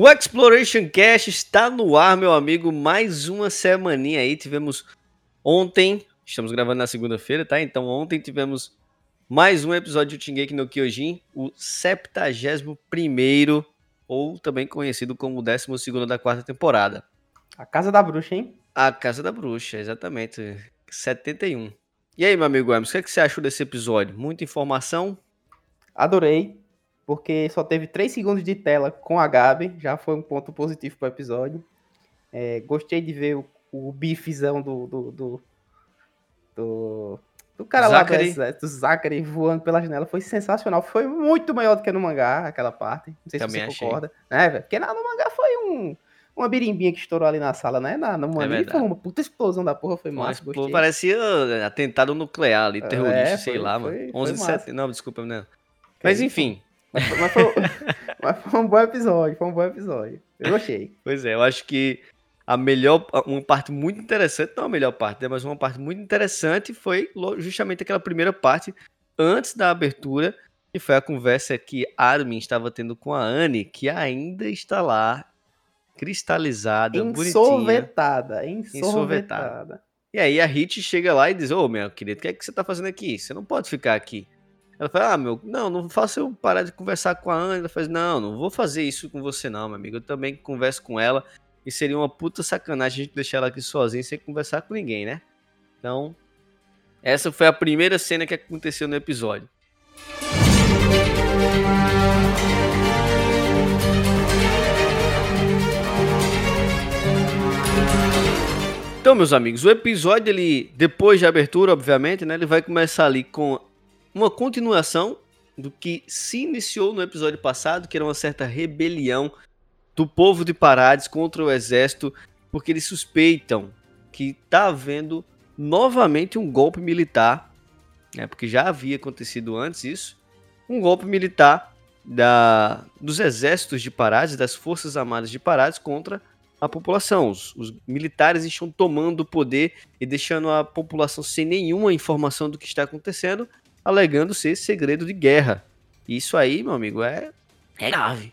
O Exploration Cast está no ar, meu amigo. Mais uma semaninha aí. Tivemos ontem, estamos gravando na segunda-feira, tá? Então ontem tivemos mais um episódio de Shingeki no Kyojin, o 71 ou também conhecido como o 12 da quarta temporada. A Casa da Bruxa, hein? A Casa da Bruxa, exatamente. 71. E aí, meu amigo Emerson, o que, é que você achou desse episódio? Muita informação? Adorei, porque só teve 3 segundos de tela com a Gabi, já foi um ponto positivo para o episódio. É, gostei de ver o, o bifezão do, do, do, do, do cara Zachary. lá do, do Zachary voando pela janela. Foi sensacional, foi muito maior do que no mangá, aquela parte. Não sei Também se você achei. concorda. Né, Porque no mangá foi um uma birimbinha que estourou ali na sala, né? Na, no é foi uma puta explosão da porra, foi massa. Mas, pô, parecia eh, atentado nuclear ali, terrorista, é, sei lá, foi, mano. 11 de setembro. Não, desculpa, não. Mas enfim. Mas, mas, foi, mas foi um bom episódio, foi um bom episódio. Eu gostei. Pois é, eu acho que a melhor, uma parte muito interessante, não a melhor parte, né, mas uma parte muito interessante foi justamente aquela primeira parte antes da abertura, que foi a conversa que Armin estava tendo com a Anne, que ainda está lá cristalizada, ensorvetada, bonitinha. Ensorvetada. E aí a Hit chega lá e diz, ô, oh, meu querido, o que é que você tá fazendo aqui? Você não pode ficar aqui. Ela fala, ah, meu, não, não faça eu parar de conversar com a Ana. Ela faz, não, não vou fazer isso com você não, meu amigo. Eu também converso com ela e seria uma puta sacanagem a gente deixar ela aqui sozinha sem conversar com ninguém, né? Então, essa foi a primeira cena que aconteceu no episódio. Então, meus amigos, o episódio, ele, depois de abertura, obviamente, né, ele vai começar ali com uma continuação do que se iniciou no episódio passado, que era uma certa rebelião do povo de Parades contra o exército, porque eles suspeitam que está havendo novamente um golpe militar, né, porque já havia acontecido antes isso, um golpe militar da, dos exércitos de Parades, das forças armadas de Parades contra a população. Os, os, militares estão tomando o poder e deixando a população sem nenhuma informação do que está acontecendo, alegando ser segredo de guerra. Isso aí, meu amigo, é, é grave.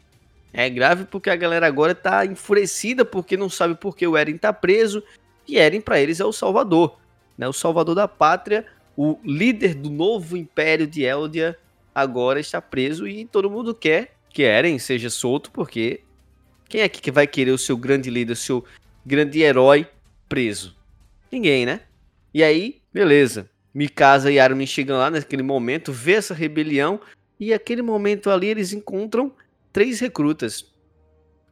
É grave porque a galera agora está enfurecida porque não sabe por que o Eren está preso e Eren para eles é o salvador, né? O salvador da pátria, o líder do novo império de Eldia agora está preso e todo mundo quer que Eren seja solto porque quem é que vai querer o seu grande líder, o seu grande herói preso? Ninguém, né? E aí, beleza. Mikasa e Armin chegam lá naquele momento, vê essa rebelião e aquele momento ali eles encontram três recrutas.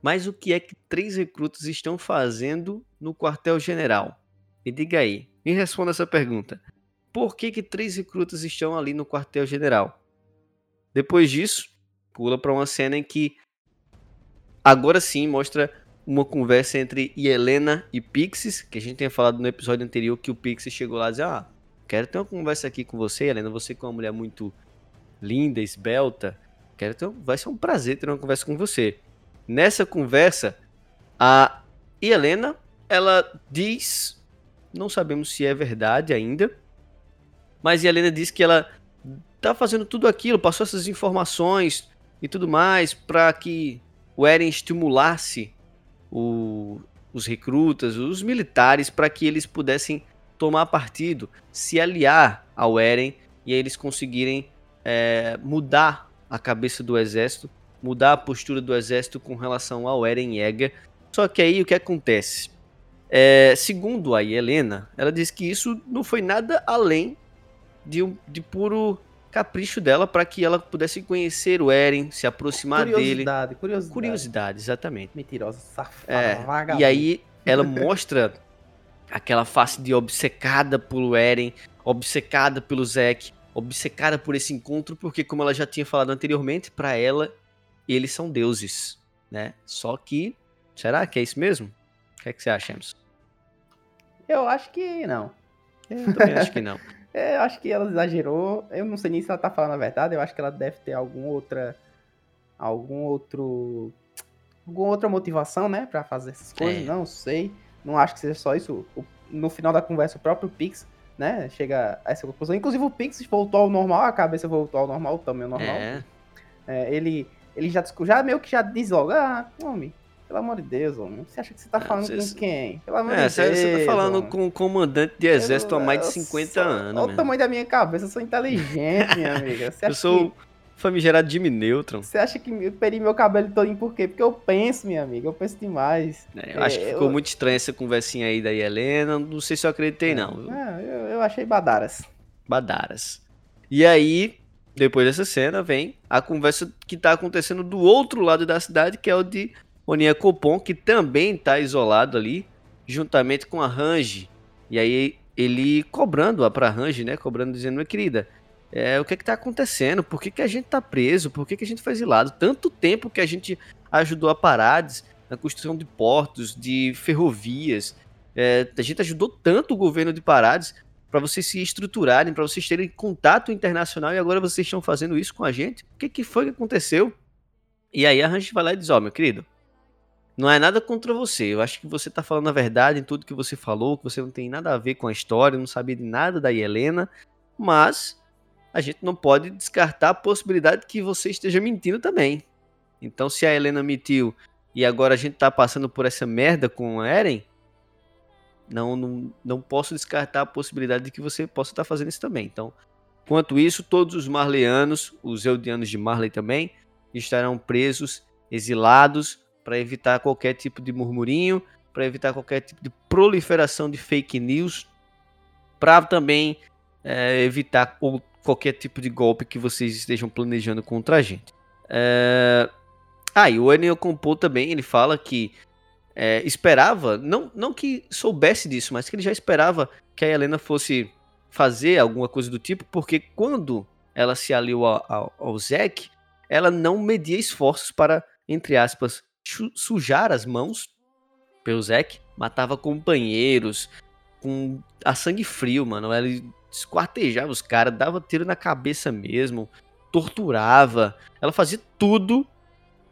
Mas o que é que três recrutas estão fazendo no quartel-general? Me diga aí, me responda essa pergunta. Por que, que três recrutas estão ali no quartel-general? Depois disso, pula para uma cena em que Agora sim mostra uma conversa entre Helena e Pixis, que a gente tinha falado no episódio anterior que o Pixis chegou lá e disse: Ah, quero ter uma conversa aqui com você, Helena. Você que é uma mulher muito linda, esbelta. Quero ter, vai ser um prazer ter uma conversa com você. Nessa conversa, a Helena ela diz, não sabemos se é verdade ainda, mas Helena diz que ela tá fazendo tudo aquilo, passou essas informações e tudo mais para que o Eren estimulasse o, os recrutas, os militares, para que eles pudessem tomar partido, se aliar ao Eren e aí eles conseguirem é, mudar a cabeça do exército, mudar a postura do exército com relação ao Eren Yeager. Só que aí o que acontece? É, segundo a Helena, ela diz que isso não foi nada além de, um, de puro capricho dela para que ela pudesse conhecer o Eren, se aproximar curiosidade, dele. Curiosidade, curiosidade. exatamente. Mentirosa, safada, é. E aí ela mostra aquela face de obcecada pelo Eren, obcecada pelo Zack, obcecada por esse encontro, porque como ela já tinha falado anteriormente, para ela eles são deuses, né? Só que será que é isso mesmo? O que é que você acha, Emerson? Eu acho que não. Eu também acho que não. Eu acho que ela exagerou. Eu não sei nem se ela tá falando a verdade. Eu acho que ela deve ter algum outra. Algum outro. Alguma outra motivação, né? Pra fazer essas coisas. É. Não sei. Não acho que seja só isso. O, no final da conversa, o próprio Pix, né? Chega a essa conclusão. Inclusive, o Pix voltou ao normal. A cabeça voltou ao normal, também ao normal. É. É, ele, ele já, já meio que já diz logo: Ah, homem, Pelo amor de Deus, homem. Você acha que você tá falando vocês- com quem? Pelo amor É, de você, Deus. você tá falando homem. com um comandante de exército Eu- há mais de eu 50 sou- anos. Olha o tamanho da minha cabeça, eu sou inteligente, minha amiga. Você Eu sou que... famigerado Jimmy Neutron. Você acha que eu perdi meu cabelo todinho por quê? Porque eu penso, minha amiga, eu penso demais. né? Eu acho que É, ficou eu- muito estranha essa conversinha aí da Helena. Não sei se eu acreditei, não. Ah, eu, eu achei badaras. Badaras. E aí, depois dessa cena, vem a conversa que tá acontecendo do outro lado da cidade, que é o de Onia Copon, que também tá isolado ali, juntamente com a Range. E aí, ele cobrando a pra Range, né? Cobrando, dizendo, minha querida, é, o que é que tá acontecendo? Por que, que a gente tá preso? Por que, que a gente foi exilado? Tanto tempo que a gente ajudou a Parades na construção de portos, de ferrovias. É, a gente ajudou tanto o governo de Parades para vocês se estruturarem, para vocês terem contato internacional e agora vocês estão fazendo isso com a gente? O que, que foi que aconteceu? E aí a Range vai lá e diz: Ó, meu querido, não é nada contra você. Eu acho que você tá falando a verdade em tudo que você falou, que você não tem nada a ver com a história, não sabia de nada da Helena, mas a gente não pode descartar a possibilidade que você esteja mentindo também. Então, se a Helena mentiu e agora a gente tá passando por essa merda com a Eren, não, não, não posso descartar a possibilidade de que você possa estar fazendo isso também. Então, quanto isso, todos os marleanos, os eudianos de Marley também, estarão presos, exilados, para evitar qualquer tipo de murmurinho, para evitar qualquer tipo de proliferação de fake news, para também é, evitar ou- qualquer tipo de golpe que vocês estejam planejando contra a gente. É... Ah, e o Enio Compô também, ele fala que é, esperava, não, não que soubesse disso, mas que ele já esperava que a Helena fosse fazer alguma coisa do tipo, porque quando ela se aliou ao, ao, ao Zack, ela não media esforços para, entre aspas, sujar as mãos pelo Zack, matava companheiros com a sangue frio, mano. Esquartejava os caras, dava tiro na cabeça mesmo, torturava. Ela fazia tudo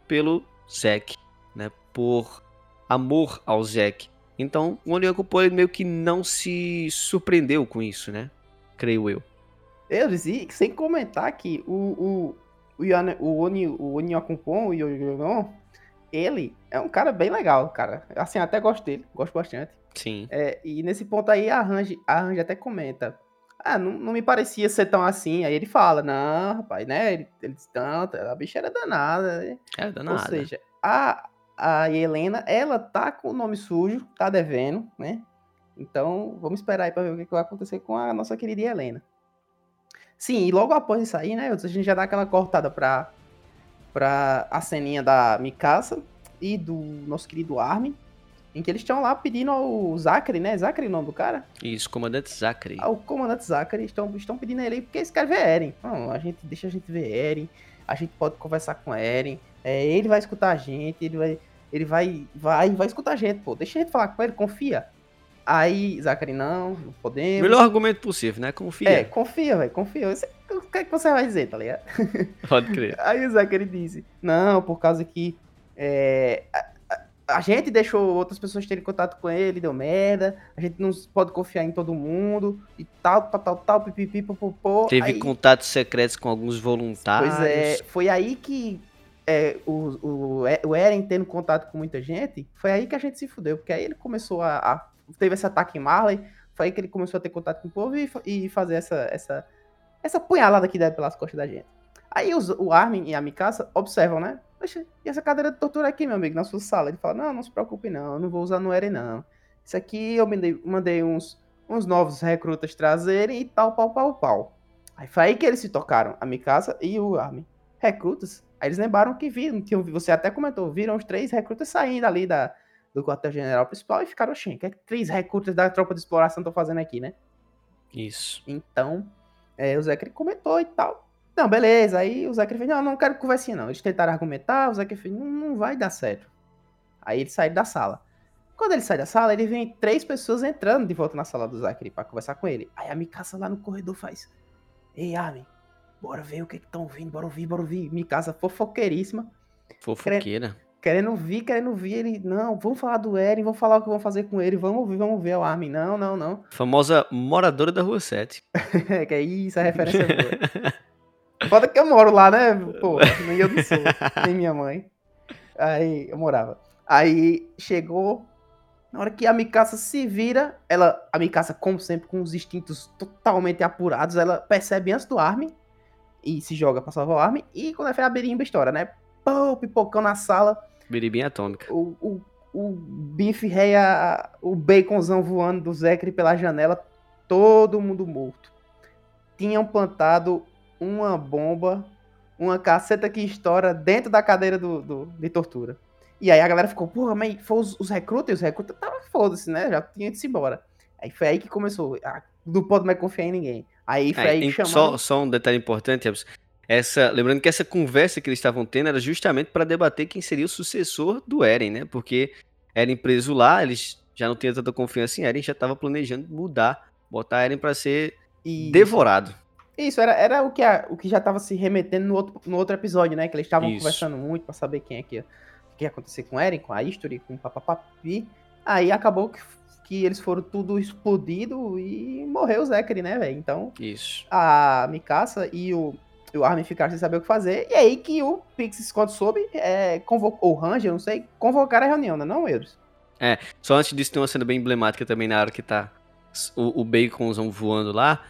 pelo Zack, né? Por amor ao Zack. Então, o Onyakupo ele meio que não se surpreendeu com isso, né? Creio eu. Eu disse, sem comentar que o, o, o, Yane- o, Oni, o Onyakumpon, o Yoyogon, ele é um cara bem legal, cara. Assim, até gosto dele, gosto bastante. Sim. É, e nesse ponto aí, a Range, a Range até comenta. Ah, não, não me parecia ser tão assim. Aí ele fala, não, rapaz, né? Ele, ele diz, não, a bicha era danada. né? Ou danada. seja, a, a Helena, ela tá com o nome sujo, tá devendo, né? Então, vamos esperar aí pra ver o que, que vai acontecer com a nossa querida Helena. Sim, e logo após isso aí, né, a gente já dá aquela cortada pra, pra a ceninha da Mikasa e do nosso querido Armin, em que eles estão lá pedindo ao Zachary, né? Zachary é o nome do cara? Isso, comandante Zachary. ao comandante Zachary estão, estão pedindo a ele porque eles querem ver Eren. Não, a gente deixa a gente ver Eren, a gente pode conversar com Eren, é, ele vai escutar a gente, ele vai, ele vai, vai, vai escutar a gente, pô. Deixa a gente falar com ele, confia. Aí Zachary não, não podemos. Melhor argumento possível, né? Confia. É, confia, velho, confia. Você- O que é que você vai dizer, tá ligado? Pode crer. Aí o Zachary disse, não, por causa que é, a, gente deixou outras pessoas terem contato com ele, deu merda, a gente não pode confiar em todo mundo, e tal, tal, tal, tal, pipipi, popopô. Teve aí, contatos secretos com alguns voluntários. Pois é, foi aí que é, o, o, o Eren tendo contato com muita gente, foi aí que a gente se fudeu, porque aí ele começou a, a- teve esse ataque em Marley, foi aí que ele começou a ter contato com o povo e, e fazer essa, essa, essa punhalada que dá pelas costas da gente. Aí os- o Armin e a Mikasa observam, né? Poxa, e essa cadeira de tortura aqui, meu amigo, na sua sala? Ele fala, não, não se preocupe não, eu não vou usar no Eren não. Isso aqui eu mandei, mandei uns, uns novos recrutas trazerem e tal, pau, pau, pau. Aí foi aí que eles se tocaram, a Mikasa e o Armin. Recrutas? Aí eles lembraram que viram, tinham, você até comentou, viram os três recrutas saindo ali da, do quartel-general principal e ficaram, oxê, que é que três recrutas da tropa de exploração estão fazendo aqui, né? Isso. Então, é, o Zachary comentou e tal. Não, beleza. Aí o Zachary fez, não, não quero conversinha não. Eles tentaram argumentar, o Zachary fez, não, não vai dar certo. Aí ele sai da sala. Quando ele sai da sala, ele vem três pessoas entrando de volta na sala do Zachary pra conversar com ele. Aí a Mikasa lá no corredor faz, ei, Armin, bora ver o que estão vindo, bora ouvir, bora ouvir. Mikasa fofoqueiríssima, Fofoqueira. querendo ouvir, querendo ouvir. Ele, não, vamos falar do Eren, vamos falar o que vão fazer com ele, vamos ouvir, vamos ver o Armin. Não, não, não. Famosa moradora da Rua 7. que é isso, a referência é boa. Foda que eu moro lá, né? Pô, nem eu não sou, nem minha mãe. Aí eu morava. Aí chegou. Na hora que a Mikasa se vira, ela. A Mikasa, como sempre, com os instintos totalmente apurados, ela percebe antes do Armin e se joga pra salvar o Armin. E quando é feio, a Berimba estoura, né? Pô, pipocão na sala. Biribinha atômica. O, o, o bife reia, o baconzão voando do Zekri pela janela, todo mundo morto. Tinham plantado uma bomba, uma caceta que estoura dentro da cadeira do, do de tortura. E aí a galera ficou, porra, mas foi os, os recrutas, e os recrutas tava foda-se, né? Já tinha ido embora. Aí foi aí que começou. Ah, não pode mais confiar em ninguém. Aí foi É, aí que chamaram. só, só um detalhe importante, essa, lembrando que essa conversa que eles estavam tendo era justamente para debater quem seria o sucessor do Eren, né? Porque Eren preso lá, eles já não tinham tanta confiança em Eren, já estava planejando mudar, botar Eren para ser E- devorado. Isso, era, era o, que a- o que já tava se remetendo no outro, no outro episódio, né? Que eles estavam conversando muito pra saber quem é que ia, que ia acontecer com o Eren, com a History, com o papapapi. Aí acabou que, que eles foram tudo explodido e morreu o Zekri, né, velho? Então Isso. a Mikasa e o, o Armin ficaram sem saber o que fazer. E aí que o Pixis, quando soube, é, convocou, ou Ranger, não sei, convocaram a reunião, né, não, Euros? Só antes disso, tem uma cena bem emblemática também na hora que tá o, o baconzão voando lá.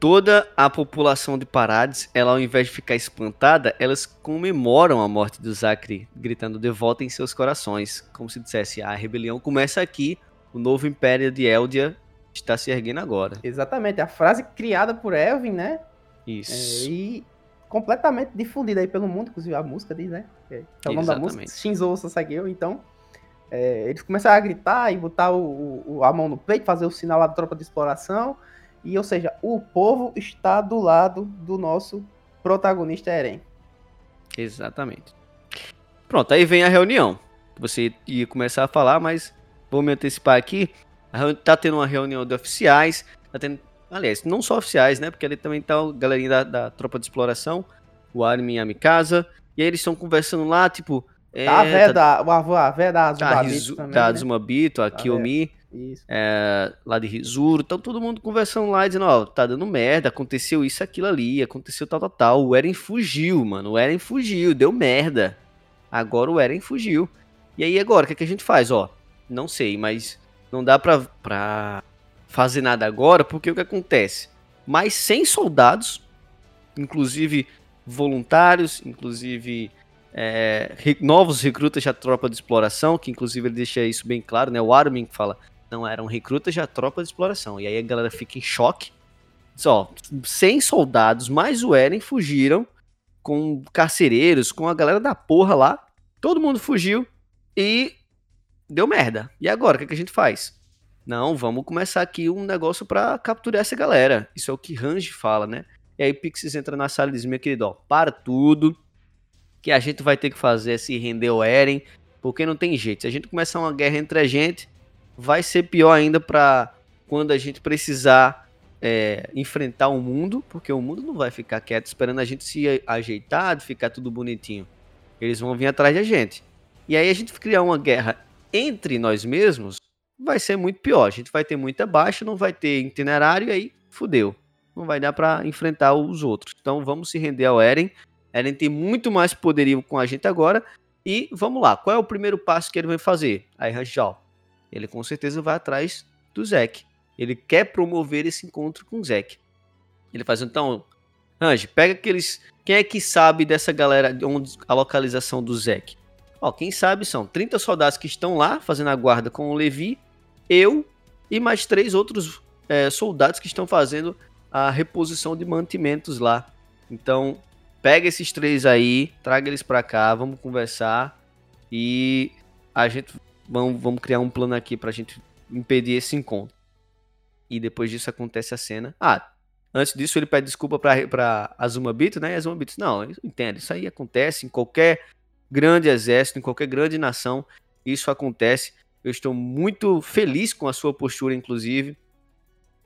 Toda a população de Parades, ela ao invés de ficar espantada, elas comemoram a morte do Zakri, gritando de volta em seus corações. Como se dissesse, a rebelião começa aqui, o novo império de Eldia está se erguendo agora. Exatamente, a frase criada por Elvin, né? É, Isso. e completamente difundida aí pelo mundo, inclusive a música diz, né? É, é o nome da música. Shinzo Sasageo, então. é, eles começaram a gritar e botar o- o- a mão no peito, fazer o sinal lá da tropa de exploração. E, ou seja, o povo está do lado do nosso protagonista Eren. Exatamente. Pronto, aí vem a reunião. Você ia começar a falar, mas vou me antecipar aqui. A Tá tendo uma reunião de oficiais, tá tendo, aliás, não só oficiais, né? Porque ali também tá o galerinha da, da tropa de exploração, o Armin e a Mikasa. E aí eles estão conversando lá, tipo. É, Tá a véia tá, da, a véia da tá, a também, tá a né? Azumabito, a Tá Kiyomi, Isso. é, lá de Rizuru. Então todo mundo conversando lá, dizendo, ó, tá dando merda, aconteceu isso, aquilo ali, aconteceu tal, tal, tal. O Eren fugiu, mano. O Eren fugiu, deu merda. Agora o Eren fugiu. E aí agora, o que, é que a gente faz? Ó, não sei, mas não dá pra, pra fazer nada agora, porque o que acontece? Mais 100 soldados, inclusive voluntários, inclusive é, novos recrutas da tropa de exploração, que inclusive ele deixa isso bem claro, né? O Armin fala, não, eram recrutas da tropa de exploração. E aí a galera fica em choque. Diz, ó, 100 soldados mais o Eren fugiram com carcereiros, com a galera da porra lá. Todo mundo fugiu e deu merda. E agora, o que, que a gente faz? Não, vamos começar aqui um negócio pra capturar essa galera. Isso é o que Range fala, né? E aí Pixis entra na sala e diz, meu querido, ó, para tudo, que a gente vai ter que fazer é se render ao Eren, porque não tem jeito. Se a gente começar uma guerra entre a gente, vai ser pior ainda pra quando a gente precisar é, enfrentar o mundo, porque o mundo não vai ficar quieto esperando a gente se ajeitar, ficar tudo bonitinho. Eles vão vir atrás da gente. E aí a gente criar uma guerra entre nós mesmos vai ser muito pior. A gente vai ter muita baixa, não vai ter itinerário e aí fudeu. Não vai dar pra enfrentar os outros. Então vamos se render ao Eren. Eren tem muito mais poderio com a gente agora. E vamos lá, qual é o primeiro passo que ele vai fazer? Aí Rangel, ele com certeza vai atrás do Zeke. Ele quer promover esse encontro com o Zeke. Ele faz então, Range, pega aqueles. Quem é que sabe dessa galera, de onde a localização do Zeke? Ó, quem sabe são 30 soldados que estão lá fazendo a guarda com o Levi, eu e mais três outros é, soldados que estão fazendo a reposição de mantimentos lá. Então, pega esses três aí, traga eles pra cá, vamos conversar e a gente vamos, vamos criar um plano aqui pra gente impedir esse encontro. E depois disso acontece a cena. Ah, antes disso ele pede desculpa pra, pra Azuma Bito, né? E Azuma Bito, não, eu entendo, isso aí acontece em qualquer grande exército, em qualquer grande nação, isso acontece. Eu estou muito feliz com a sua postura, inclusive,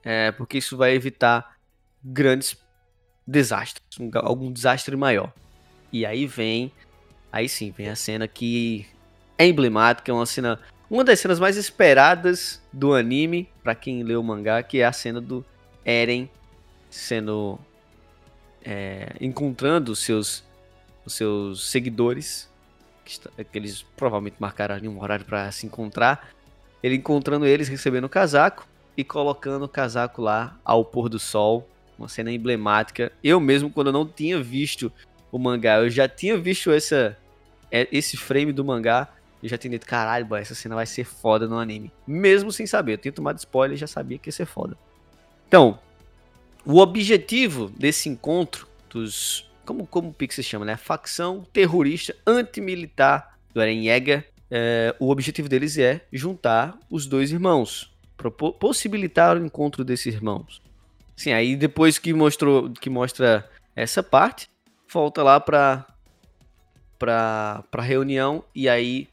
é, porque isso vai evitar grandes desastres, um- algum desastre maior. E aí vem, aí sim, vem a cena que é emblemática, é uma cena, uma das cenas mais esperadas do anime, pra quem leu o mangá, que é a cena do Eren sendo é, encontrando os seus os seus seguidores que, está, que eles provavelmente marcaram ali um horário para se encontrar. Ele encontrando eles, recebendo o casaco e colocando o casaco lá ao pôr do sol. Uma cena emblemática. Eu mesmo, quando eu não tinha visto o mangá, eu já tinha visto essa, é, esse frame do mangá. Eu já tinha dito, caralho, boy, essa cena vai ser foda no anime. Mesmo sem saber. Eu tinha tomado spoiler e já sabia que ia ser foda. Então, o objetivo desse encontro dos. Como, como o Pix se chama, né? Facção terrorista antimilitar do Eren Yeager. É, o objetivo deles é juntar os dois irmãos. Possibilitar o encontro desses irmãos. Sim, aí depois que mostrou que mostra essa parte, volta lá pra, pra, pra reunião e aí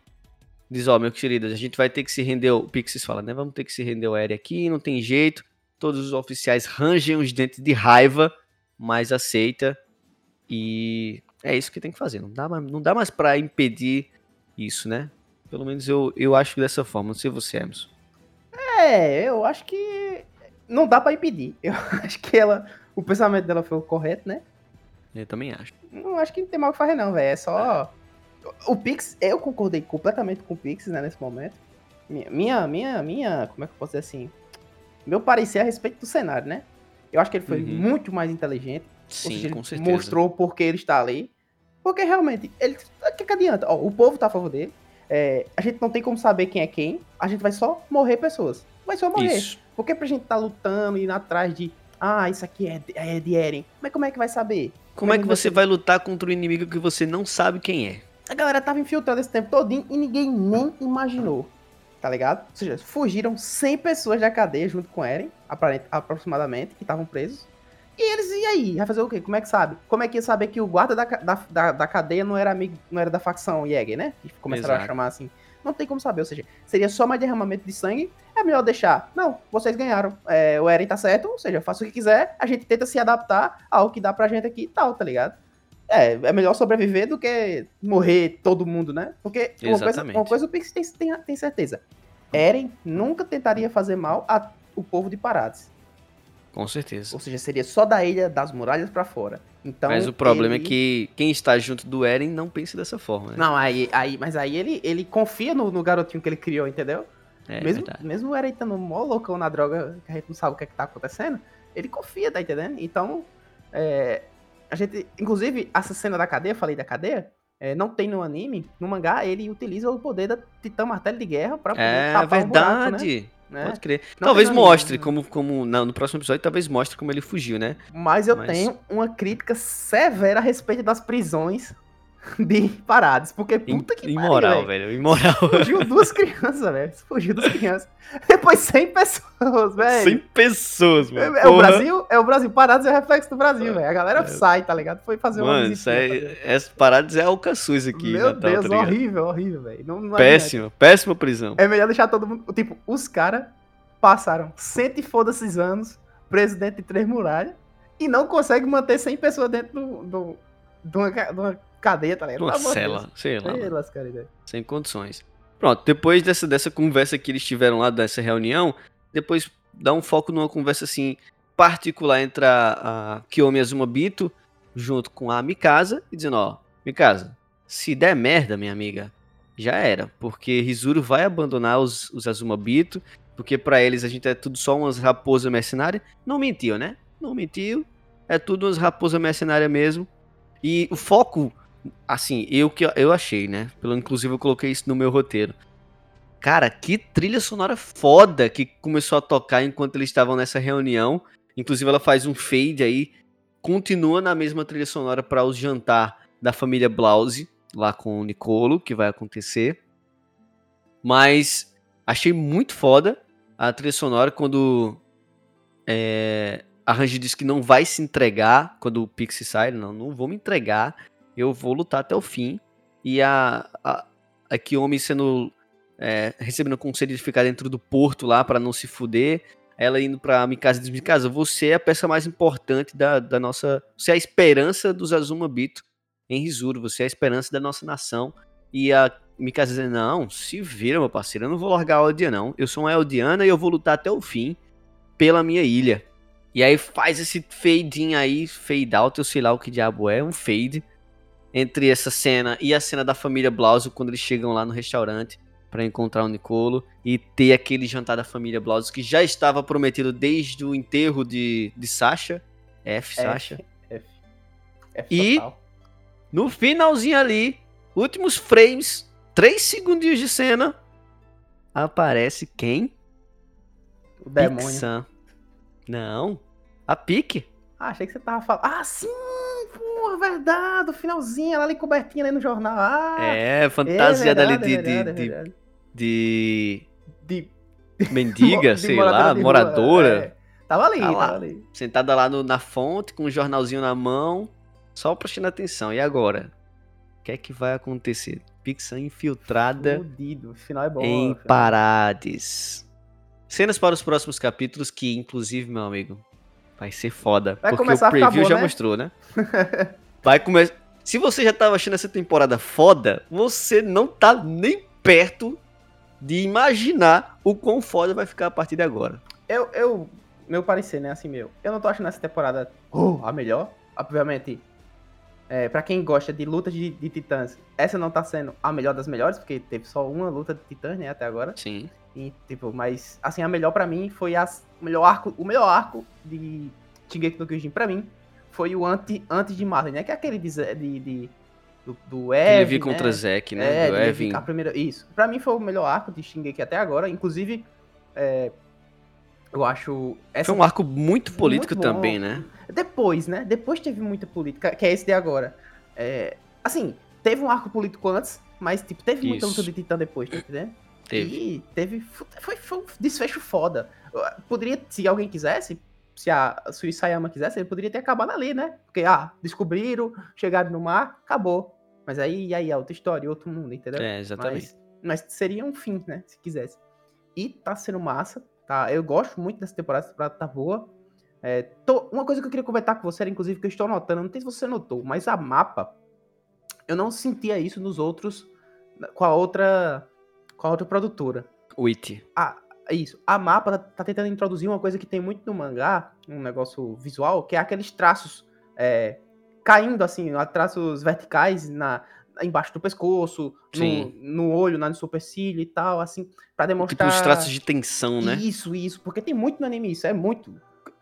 diz, ó, oh, meu querido, a gente vai ter que se render, o Pixis fala, né, vamos ter que se render o Eren aqui, não tem jeito, Todos os oficiais rangem os dentes de raiva, mas aceita. E é isso que tem que fazer. Não dá, não dá mais para impedir isso, né? Pelo menos eu, eu acho dessa forma. Não sei você, Emerson. É, eu acho que não dá para impedir. Eu acho que ela, o pensamento dela foi o correto, né? Eu também acho. Não acho que não tem mal o que fazer, não, velho. É só. O Pix, eu concordei completamente com o Pix, né, nesse momento. Minha, minha, minha, minha, como é que eu posso dizer assim? meu parecer a respeito do cenário, né? Eu acho que ele foi uhum. muito mais inteligente. Sim, seja, com certeza. Mostrou porque ele está ali. Porque realmente, ele. O que, que adianta? Ó, o povo tá a favor dele. É, a gente não tem como saber quem é quem. A gente vai só morrer pessoas. Vai só morrer. Isso. Porque pra gente tá lutando e indo atrás de. Ah, isso aqui é, é de Eren. Mas como é que vai saber? Como, como é que, você vai lutar contra um inimigo que você não sabe quem é? A galera tava infiltrada esse tempo todinho e ninguém nem imaginou tá ligado? Ou seja, fugiram 100 pessoas da cadeia junto com Eren, aproximadamente, que estavam presos. E eles, e aí? Vai fazer o quê? Como é que sabe? Como é que ia saber que o guarda da, da, da, da cadeia não era amigo, não era da facção Jäger, né? E começaram Exato. a chamar assim. Não tem como saber, ou seja, seria só mais derramamento de sangue. É melhor deixar. Não, vocês ganharam. É, o Eren tá certo, ou seja, faça o que quiser, a gente tenta se adaptar ao que dá pra gente aqui e tal, tá ligado? É, é melhor sobreviver do que morrer todo mundo, né? Porque uma coisa, uma coisa o Pix tem, tem, tem certeza. Eren nunca tentaria fazer mal ao povo de Parades. Com certeza. Ou seja, seria só da ilha das muralhas para fora. Então, mas o problema é ele... é que quem está junto do Eren não pensa dessa forma. Né? Não, aí, aí, mas aí ele, ele confia no, no garotinho que ele criou, entendeu? É, mesmo, verdade. mesmo o Eren estando mó loucão na droga, que a gente não sabe o que, é que tá acontecendo, ele confia, tá entendendo? Então, é, a gente, inclusive, essa cena da cadeia, falei da cadeia, é, não tem no anime, no mangá, ele utiliza o poder da Titã Martelo de Guerra pra poder é, tapar verdade. Um buraco, né? Pode crer. Não talvez mostre, anime, como, como não, no próximo episódio, talvez mostre como ele fugiu, né? Mas eu Mas... tenho uma crítica severa a respeito das prisões de paradas. Porque puta que Imoral, velho. Imoral. Fugiu duas crianças, velho. Fugiu duas crianças. Depois 100 pessoas, velho. 100 pessoas, mano. É, é o Brasil, é o Brasil. Paradas é o reflexo do Brasil, velho. A galera é. sai, tá ligado? Foi fazer uma Mano, isso aí, essa paradas é Alcaçuz aqui. Meu Natal, Deus, tá horrível, horrível, velho. Péssima, péssima prisão. É melhor deixar todo mundo. Tipo, os caras passaram cento e foda-se anos presidente de Três Muralhas e não consegue manter 100 pessoas dentro do, do, de, uma, de uma cadeia, tá ligado? Uma cela, sei lá. Sem condições. Pronto, depois dessa, dessa conversa que eles tiveram lá, dessa reunião, depois dá um foco numa conversa assim particular entre a, a Kiyomi Azumabito junto com a Mikasa e dizendo, ó, Mikasa, se der merda, minha amiga, já era, porque Rizuru vai abandonar os, os Azumabito, porque para eles a gente é tudo só umas raposas mercenárias. Não mentiu, né? Não mentiu. É tudo umas raposas mercenárias mesmo. E o foco assim, eu que eu achei, né? Pelo inclusive eu coloquei isso no meu roteiro. Cara, que trilha sonora foda que começou a tocar enquanto eles estavam nessa reunião. Inclusive ela faz um fade aí, continua na mesma trilha sonora para o jantar da família Blause lá com o Nicolo, que vai acontecer. Mas achei muito foda a trilha sonora quando é, a Range diz que não vai se entregar quando o Pixie sai, não, não vou me entregar eu vou lutar até o fim. E a, a, a Kiyomi sendo. É, recebendo o conselho de ficar dentro do porto lá para não se fuder. Ela indo pra Mikasa e diz: Mikasa, você é a peça mais importante da, da nossa. Você é a esperança dos Azuma Bito em Rizuru. Você é a esperança da nossa nação. E a Mikasa dizendo: Não, se vira, meu parceiro. Eu não vou largar a Eldiana, não. Eu sou uma Eldiana e eu vou lutar até o fim pela minha ilha. E aí faz esse fade in aí, fade out, eu sei lá o que diabo é, um fade entre essa cena e a cena da família Blauso quando eles chegam lá no restaurante para encontrar o Nicolo e ter aquele jantar da família Blauso que já estava prometido desde o enterro de, de Sasha. F, Sasha. F. F E- total. No finalzinho ali, últimos frames, três segundinhos de cena, aparece quem? O demônio. Pixan. Não, a Pique. Ah, achei que você tava falando. Ah, sim! Porra, verdade! O finalzinho, ela ali cobertinha ali no jornal. Ah! É, é fantasiada ali verdade, de, é verdade, de, é de, de De mendiga, sei lá, moradora. é. Tava ali, Tá tava ali. sentada lá no- na fonte com um jornalzinho na mão, só prestando atenção. E agora? O que é que vai acontecer? Pixar infiltrada Fudido. O final é bom. em o Parades. Cenas para os próximos capítulos, que inclusive, meu amigo, vai ser foda. Vai porque começar o preview bom, já né? mostrou, né? Vai começar. Se você já tava achando essa temporada foda, você não tá nem perto de imaginar o quão foda vai ficar a partir de agora. Eu, eu, meu parecer, né, assim, meu. Eu não tô achando essa temporada oh, a melhor. Obviamente, é, pra quem gosta de lutas de, de titãs, essa não tá sendo a melhor das melhores, porque teve só uma luta de titãs, né, até agora. Sim. E, tipo, mas, assim, a melhor pra mim foi o melhor arco, o melhor arco de Shingeki no Kyojin pra mim foi o anti, antes de Marley, né, que é aquele de, de, de- do, do Evan, Levi né? contra Zack, né? É, do Evin. a primeira, isso. Pra mim foi o melhor arco de Shingeki até agora. Inclusive, é, eu acho. Essa Foi um arco muito político Muito também, né? Depois, né? Depois teve muita política, que é esse de agora. É, assim, teve um arco político antes, mas tipo, teve muita Isso. luta de Titã depois, tá entendendo? Teve. E teve. Foi, foi um desfecho foda. Poderia, se alguém quisesse, se a se o Isayama quisesse, ele poderia ter acabado ali, né? Porque, ah, descobriram, chegaram no mar, acabou. Mas aí, aí é outra história, outro mundo, entendeu? É, exatamente. Mas, mas seria um fim, né? Se quisesse. E tá sendo massa, tá? Eu gosto muito dessa temporada, essa temporada tá boa. É, tô- uma coisa que eu queria comentar com você, era, inclusive, que eu estou notando, não sei se você notou, mas a mapa, eu não sentia isso nos outros, com a outra, com a outra produtora. Witty. É Isso, a mapa tá, tá tentando introduzir uma coisa que tem muito no mangá, um negócio visual, que é aqueles traços é, caindo assim, traços verticais na embaixo do pescoço, no, no olho, na supercílio e tal, assim, pra Tipo demonstrar os traços de tensão, né? isso, isso, porque tem muito no anime isso, é muito.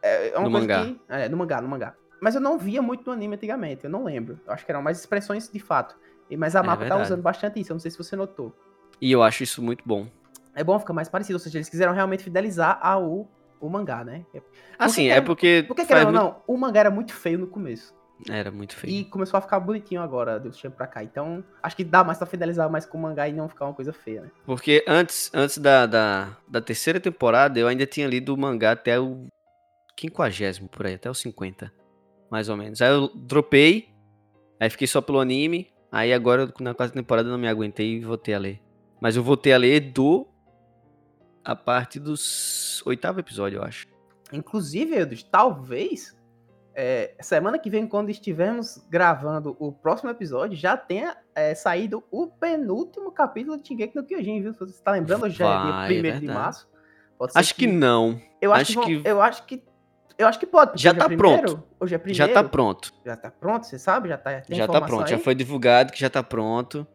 É, é uma No coisa mangá. que. É, no mangá, no mangá. Mas eu não via muito no anime antigamente, eu não lembro. Eu acho que eram mais expressões de fato. E- Mas a É mapa tá verdade. usando bastante isso, eu não sei se você notou. E eu acho isso muito bom. É bom ficar mais parecido, ou seja, eles quiseram realmente fidelizar ao o mangá, né? Assim, que é porque. Porque, faz querendo ou muito- não, o mangá era muito feio no começo. Era muito feio. E começou a ficar bonitinho agora, do tempo pra cá. Então, acho que dá mais pra fidelizar mais com o mangá e não ficar uma coisa feia, né? Porque antes, antes da, da, da terceira temporada, eu ainda tinha lido o mangá até o quinquagésimo, por aí, até o 50, mais ou menos. Aí eu dropei, aí fiquei só pelo anime, aí agora na quarta temporada eu não me aguentei e voltei a ler. Mas eu voltei a ler do... a parte dos oitavo episódio, eu acho. Inclusive, Edus, talvez é, semana que vem, quando estivermos gravando o próximo episódio, já tenha é, saído o penúltimo capítulo de Shingeki no Kyojin, viu? Se você está lembrando, hoje já é Vai, dia é 1 de março. Pode ser Acho que não, Eu acho, acho que, vão- que- eu acho que eu acho que pode. Já hoje é tá pronto. Hoje é primeiro. já tá pronto. Já tá pronto, você sabe? Já tá. tem Já tá pronto, já foi divulgado que já tá pronto.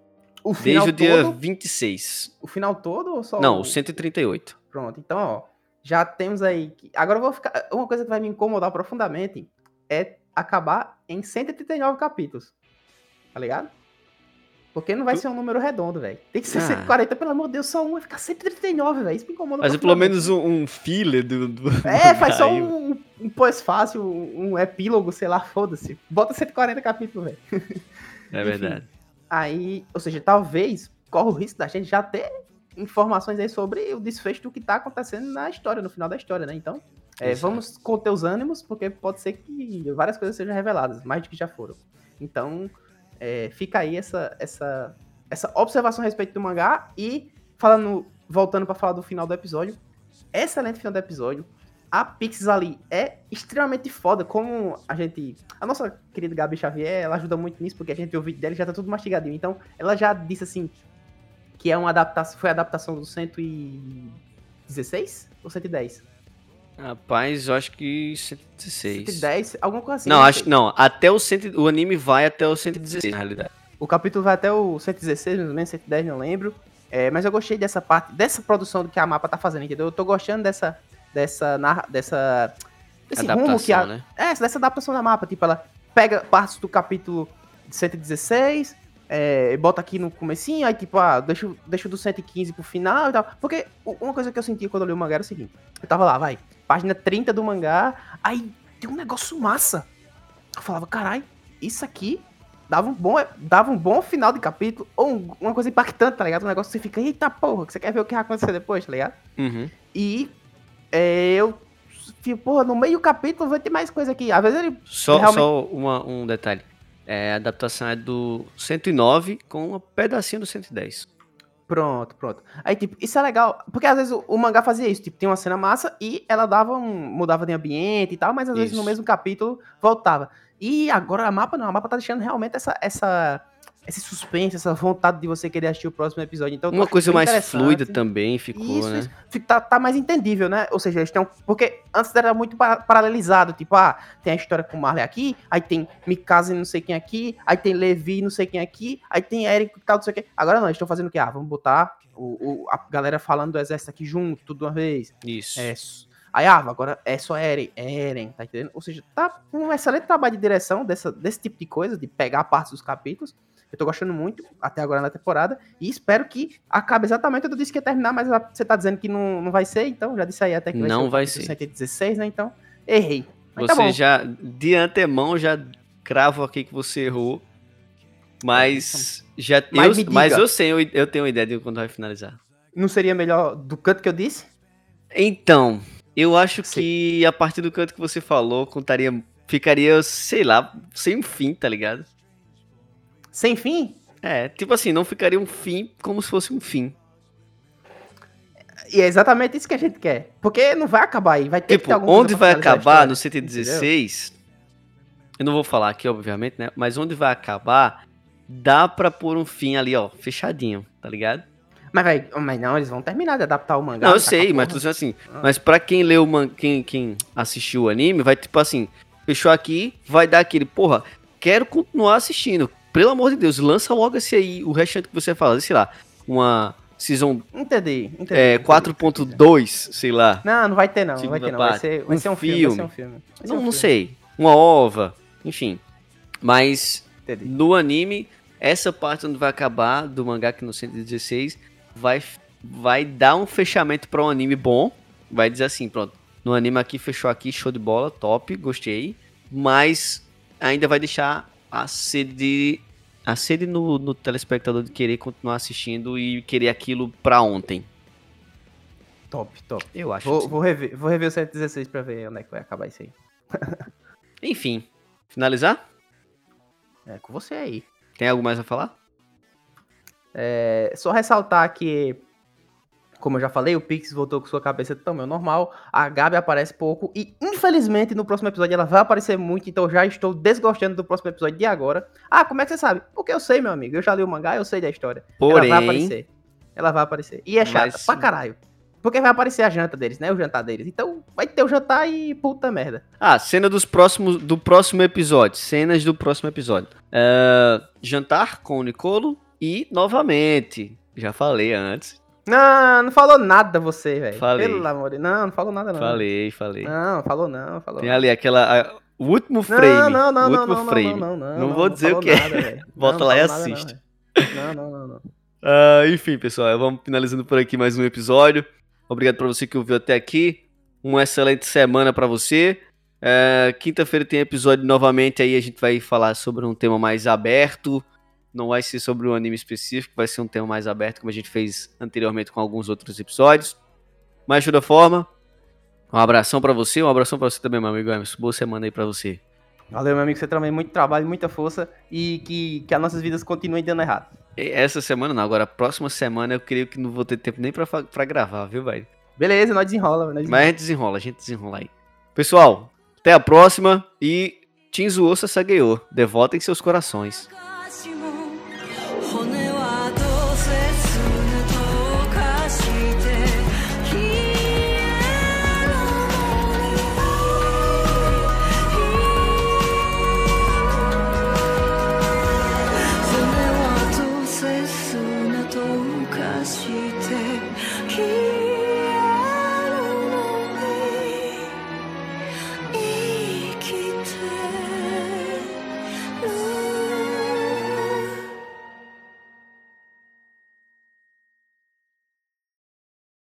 O final Desde o dia todo, 26. o final todo ou só Não, o o 138. Pronto, então, ó, já temos aí. que- Agora eu vou ficar. Uma coisa que vai me incomodar profundamente é acabar em 139 capítulos. Tá ligado? Porque não vai Tu- ser um número redondo, velho. Tem que ser Ah. 140, pelo amor de Deus, só um vai ficar 139, velho. Isso me incomoda Mas é pelo menos um, um filler do. do É, faz só um, um pós-fácil, um, um epílogo, sei lá, foda-se. Bota 140 capítulos, velho. É verdade. Aí, ou seja, talvez corre o risco da gente já ter informações aí sobre o desfecho do que tá acontecendo na história, no final da história, né? Então, é, vamos conter os ânimos, porque pode ser que várias coisas sejam reveladas, mais do que já foram. Então, é, fica aí essa, essa, essa observação a respeito do mangá e falando, voltando pra falar do final do episódio, excelente final do episódio. A Pix ali é extremamente foda, como a gente. A nossa querida Gabi Xavier, ela ajuda muito nisso, porque a gente viu o vídeo dela e já tá tudo mastigadinho. Então, ela já disse assim que é uma adaptação. Foi a adaptação do 116 ou 110? Rapaz, eu acho que 116. 110, alguma coisa assim. não, não acho sei. não, até o 100, o anime vai até o 116 na realidade. O capítulo vai até o 116, mais ou menos, 110, não lembro. É, mas eu gostei dessa parte, dessa produção do que a mapa tá fazendo, entendeu? Eu tô gostando dessa. Dessa. dessa esse rumo que a. Adaptação, né? É, dessa adaptação da mapa. Tipo, ela pega partes do capítulo 116, é, bota aqui no comecinho, aí tipo, ah, deixa, deixa do 115 pro final e tal. Porque uma coisa que eu senti quando eu li o mangá era o seguinte. Eu tava lá, vai, página 30 do mangá, aí tem um negócio massa. Eu falava, carai, isso aqui dava um bom, dava um bom final de capítulo, ou um- uma coisa impactante, tá ligado? Um negócio que você fica, eita porra, que você quer ver o que vai acontecer depois, tá ligado? Uhum. E é, eu fico, porra, no meio do capítulo vai ter mais coisa aqui. Às vezes ele. Só, Realmente- só uma- um detalhe. É, a adaptação é do 109 com um pedacinho do 110. Pronto, pronto. Aí, tipo, isso é legal. Porque às vezes o, o mangá fazia isso, tipo, tinha uma cena massa e ela dava um. mudava de ambiente e tal, mas às vezes no Isso. mesmo capítulo voltava. E agora a mapa não, a mapa tá deixando realmente essa. essa esse suspense, essa vontade de você querer assistir o próximo episódio. Então, Uma coisa mais fluida também ficou, Isso, né? isso. Tá, tá mais entendível, né? Ou seja, eles um, Porque antes era muito pa- paralelizado. Tipo, ah, tem a história com o Marley aqui, aí tem Mikasa e não sei quem aqui, aí tem Levi e não sei quem aqui, aí tem Eric e tal, não sei o quê. Agora não, eles estão fazendo o quê? Ah, vamos botar o, o- a galera falando do exército aqui junto, tudo de uma vez. Isso. É, aí, ah, agora é só Eren, Eren, tá entendendo? Ou seja, tá um excelente trabalho de direção dessa, desse tipo de coisa, de pegar partes dos capítulos. Eu tô gostando muito até agora na temporada e espero que acabe exatamente onde eu disse que ia terminar, mas você tá dizendo que não, não vai ser, então já disse aí até que vai Não ser vai ser. 116, né? Então, errei. Mas tá Você bom. já, de antemão, já cravo aqui que você errou. Mas já Mas eu, mas eu sei, eu, eu tenho uma ideia de quando vai finalizar. Não seria melhor do canto que eu disse? Então, eu acho Sim. que a partir do canto que você falou, contaria, ficaria, sei lá, sem fim, tá ligado? Sem fim? É, tipo assim, não ficaria um fim como se fosse um fim. E é exatamente isso que a gente quer. Porque não vai acabar aí, vai ter que Tipo, ter alguma coisa onde vai acabar no 116, eu não vou falar aqui, obviamente, né? Mas onde vai acabar, dá pra pôr um fim ali, ó, fechadinho, tá ligado? Mas, vai, mas não, eles vão terminar de adaptar o mangá. Não, eu tá sei, mas dizendo assim, Ah. mas pra quem leu, o man- quem, quem assistiu o anime, vai tipo assim, fechou aqui, vai dar aquele, porra, quero continuar assistindo. Pelo amor de Deus, lança logo esse aí, o restante que você fala, sei lá, uma season Entendi, entendi. é, entendi. 4.2, sei lá. Não, não vai ter não, vai ter não. Vai ser, vai Um ser um filme. filme. Vai ser um filme. Ser Não, um não filme. sei, uma ova, enfim. Mas Entendi. no anime, essa parte onde vai acabar do mangá que no 116 vai, vai dar um fechamento para um anime bom. Vai dizer assim, pronto. No anime aqui fechou aqui, show de bola, top, gostei. Mas ainda vai deixar a sede a sede no, no telespectador de querer continuar assistindo e querer aquilo pra ontem. Top, top. Eu acho. Vou, vou, rever, vou rever o 116 pra ver onde é que vai acabar isso aí. Enfim, finalizar? É com você aí. Tem algo mais a falar? É, só ressaltar que, como eu já falei, o Pix voltou com sua cabeça do tamanho normal. A Gabi aparece pouco. E, infelizmente, no próximo episódio ela vai aparecer muito. Então, já estou desgostando do próximo episódio de agora. Ah, como é que você sabe? Porque eu sei, meu amigo. Eu já li o mangá, eu sei da história. Porém, Ela vai aparecer. Ela vai aparecer. E é chata Mas- pra caralho. Porque vai aparecer a janta deles, né? O jantar deles. Então, vai ter o jantar e puta merda. Ah, cena dos próximos, do próximo episódio. Cenas do próximo episódio. É, jantar com o Nicolo e, novamente, já falei antes. Não, não falou nada você, velho. Falei. Pelo amor de Não, não falou nada, não. Falei, falei. Não, falou não, falou Tem não. ali aquela... a- o último frame. Não, não, não, o não, último não, frame. não, não, Não vou dizer o que é. Não, lá e nada, assiste. Não, não, não, não, não. Ah, enfim, pessoal, vamos finalizando por aqui mais um episódio. Obrigado pra você que ouviu até aqui. Uma excelente semana pra você. É, Quinta-feira tem episódio novamente. Aí a gente vai falar sobre um tema mais aberto. Não vai ser sobre um anime específico, vai ser um tema mais aberto, como a gente fez anteriormente com alguns outros episódios. Mas de toda forma, um abração pra você, um abração pra você também, meu amigo Emerson. Boa semana aí pra você. Valeu, meu amigo. Você também muito trabalho, muita força e que, que as nossas vidas continuem dando errado. Essa semana não, agora a próxima semana eu creio que não vou ter tempo nem pra gravar, viu, velho? Beleza, nós desenrola. Nós Mas a gente desenrola, a gente desenrola aí. Pessoal, até a próxima e Tinzuo Sasageyo. Devotem seus corações.